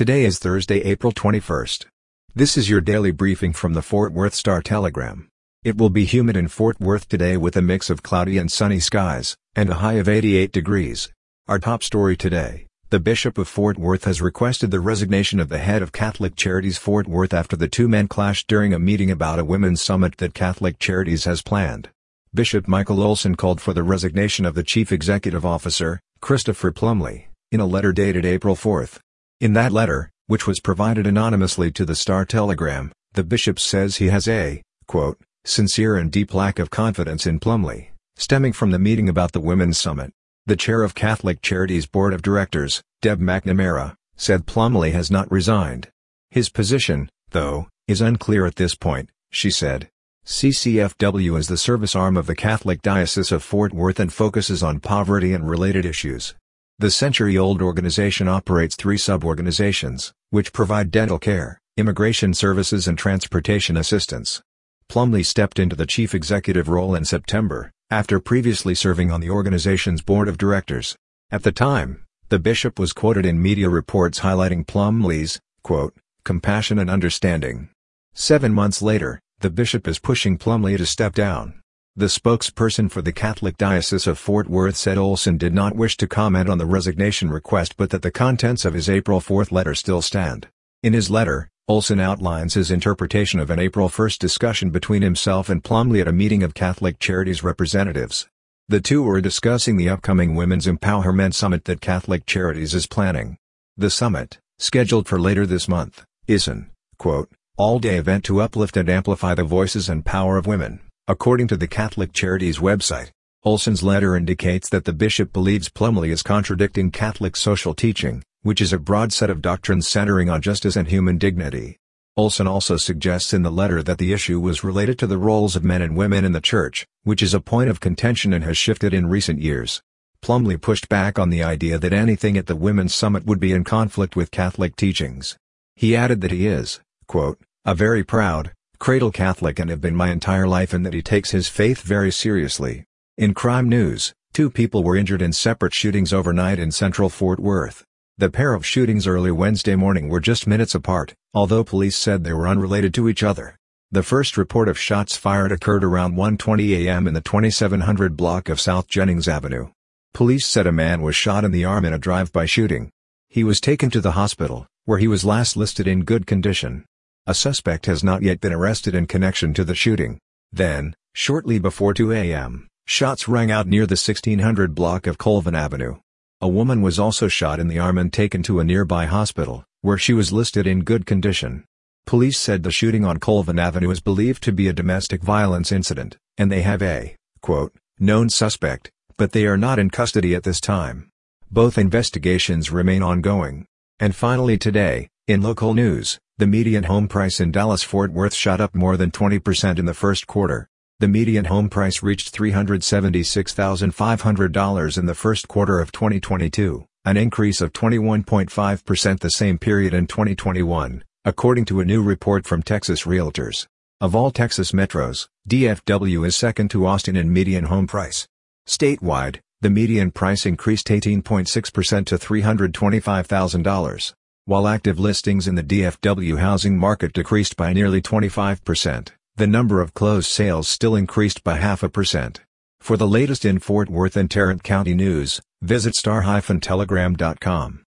Today is Thursday, April 21st. This is your daily briefing from the Fort Worth Star Telegram. It will be humid in Fort Worth today with a mix of cloudy and sunny skies, and a high of 88 degrees. Our top story today, the Bishop of Fort Worth has requested the resignation of the head of Catholic Charities Fort Worth after the two men clashed during a meeting about a women's summit that Catholic Charities has planned. Bishop Michael Olson called for the resignation of the chief executive officer, Christopher Plumley, in a letter dated April 4. In that letter, which was provided anonymously to the Star Telegram, the bishop says he has a, quote, sincere and deep lack of confidence in Plumley, stemming from the meeting about the Women's Summit. The chair of Catholic Charities Board of Directors, Deb McNamara, said Plumley has not resigned. His position, though, is unclear at this point, she said. CCFW is the service arm of the Catholic Diocese of Fort Worth and focuses on poverty and related issues. The century-old organization operates three sub-organizations, which provide dental care, immigration services and transportation assistance. Plumley stepped into the chief executive role in September, after previously serving on the organization's board of directors. At the time, the bishop was quoted in media reports highlighting Plumley's, quote, compassion and understanding. Seven months later, the bishop is pushing Plumley to step down. The spokesperson for the Catholic Diocese of Fort Worth said Olson did not wish to comment on the resignation request but that the contents of his April 4 letter still stand. In his letter, Olson outlines his interpretation of an April 1 discussion between himself and Plumley at a meeting of Catholic Charities representatives. The two were discussing the upcoming Women's Empowerment Summit that Catholic Charities is planning. The summit, scheduled for later this month, is an, quote, all-day event to uplift and amplify the voices and power of women. According to the Catholic Charities website, Olson's letter indicates that the bishop believes Plumley is contradicting Catholic social teaching, which is a broad set of doctrines centering on justice and human dignity. Olson also suggests in the letter that the issue was related to the roles of men and women in the church, which is a point of contention and has shifted in recent years. Plumley pushed back on the idea that anything at the Women's Summit would be in conflict with Catholic teachings. He added that he is, quote, a very proud, cradle Catholic and have been my entire life and that he takes his faith very seriously. In crime news, two people were injured in separate shootings overnight in central Fort Worth. The pair of shootings early Wednesday morning were just minutes apart, although police said they were unrelated to each other. The first report of shots fired occurred around 1.20 a.m. in the 2700 block of South Jennings Avenue. Police said a man was shot in the arm in a drive-by shooting. He was taken to the hospital, where he was last listed in good condition. A suspect has not yet been arrested in connection to the shooting. Then, shortly before 2 a.m., shots rang out near the 1600 block of Colvin Avenue. A woman was also shot in the arm and taken to a nearby hospital, where she was listed in good condition. Police said the shooting on Colvin Avenue is believed to be a domestic violence incident, and they have a, quote, known suspect, but they are not in custody at this time. Both investigations remain ongoing. And finally today, in local news, the median home price in Dallas-Fort Worth shot up more than 20% in the first quarter. The median home price reached $376,500 in the first quarter of 2022, an increase of 21.5% the same period in 2021, according to a new report from Texas Realtors. Of all Texas metros, DFW is second to Austin in median home price. Statewide, the median price increased 18.6% to $325,000 while active listings in the DFW housing market decreased by nearly 25%, the number of closed sales still increased by half a percent. For the latest in Fort Worth and Tarrant County news, visit star-telegram.com.